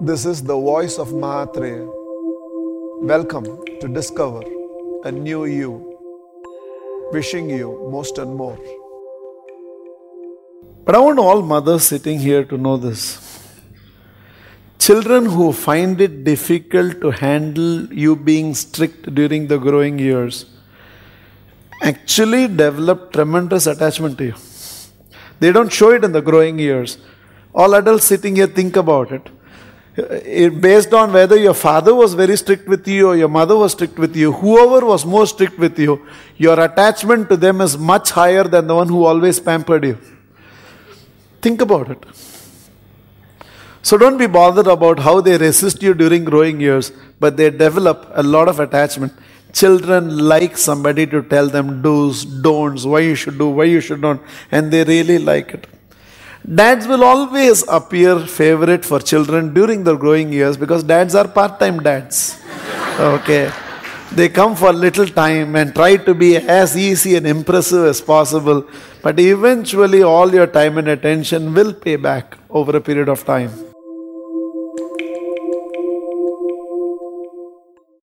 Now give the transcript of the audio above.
This is the voice of Mahatria. Welcome to discover a new you. Wishing you most and more. But I want all mothers sitting here to know this. Children who find it difficult to handle you being strict during the growing years actually develop tremendous attachment to you. They don't show it in the growing years. All adults sitting here think about it. Uh, it. Based on whether your father was very strict with you or your mother was strict with you, whoever was more strict with you, your attachment to them is much higher than the one who always pampered you. Think about it. So don't be bothered about how they resist you during growing years, but they develop a lot of attachment. Children like somebody to tell them do's, don'ts, why you should do, why you should not, and they really like it. Dads will always appear favorite for children during their growing years because dads are part time dads. Okay. They come for little time and try to be as easy and impressive as possible, but eventually all your time and attention will pay back over a period of time.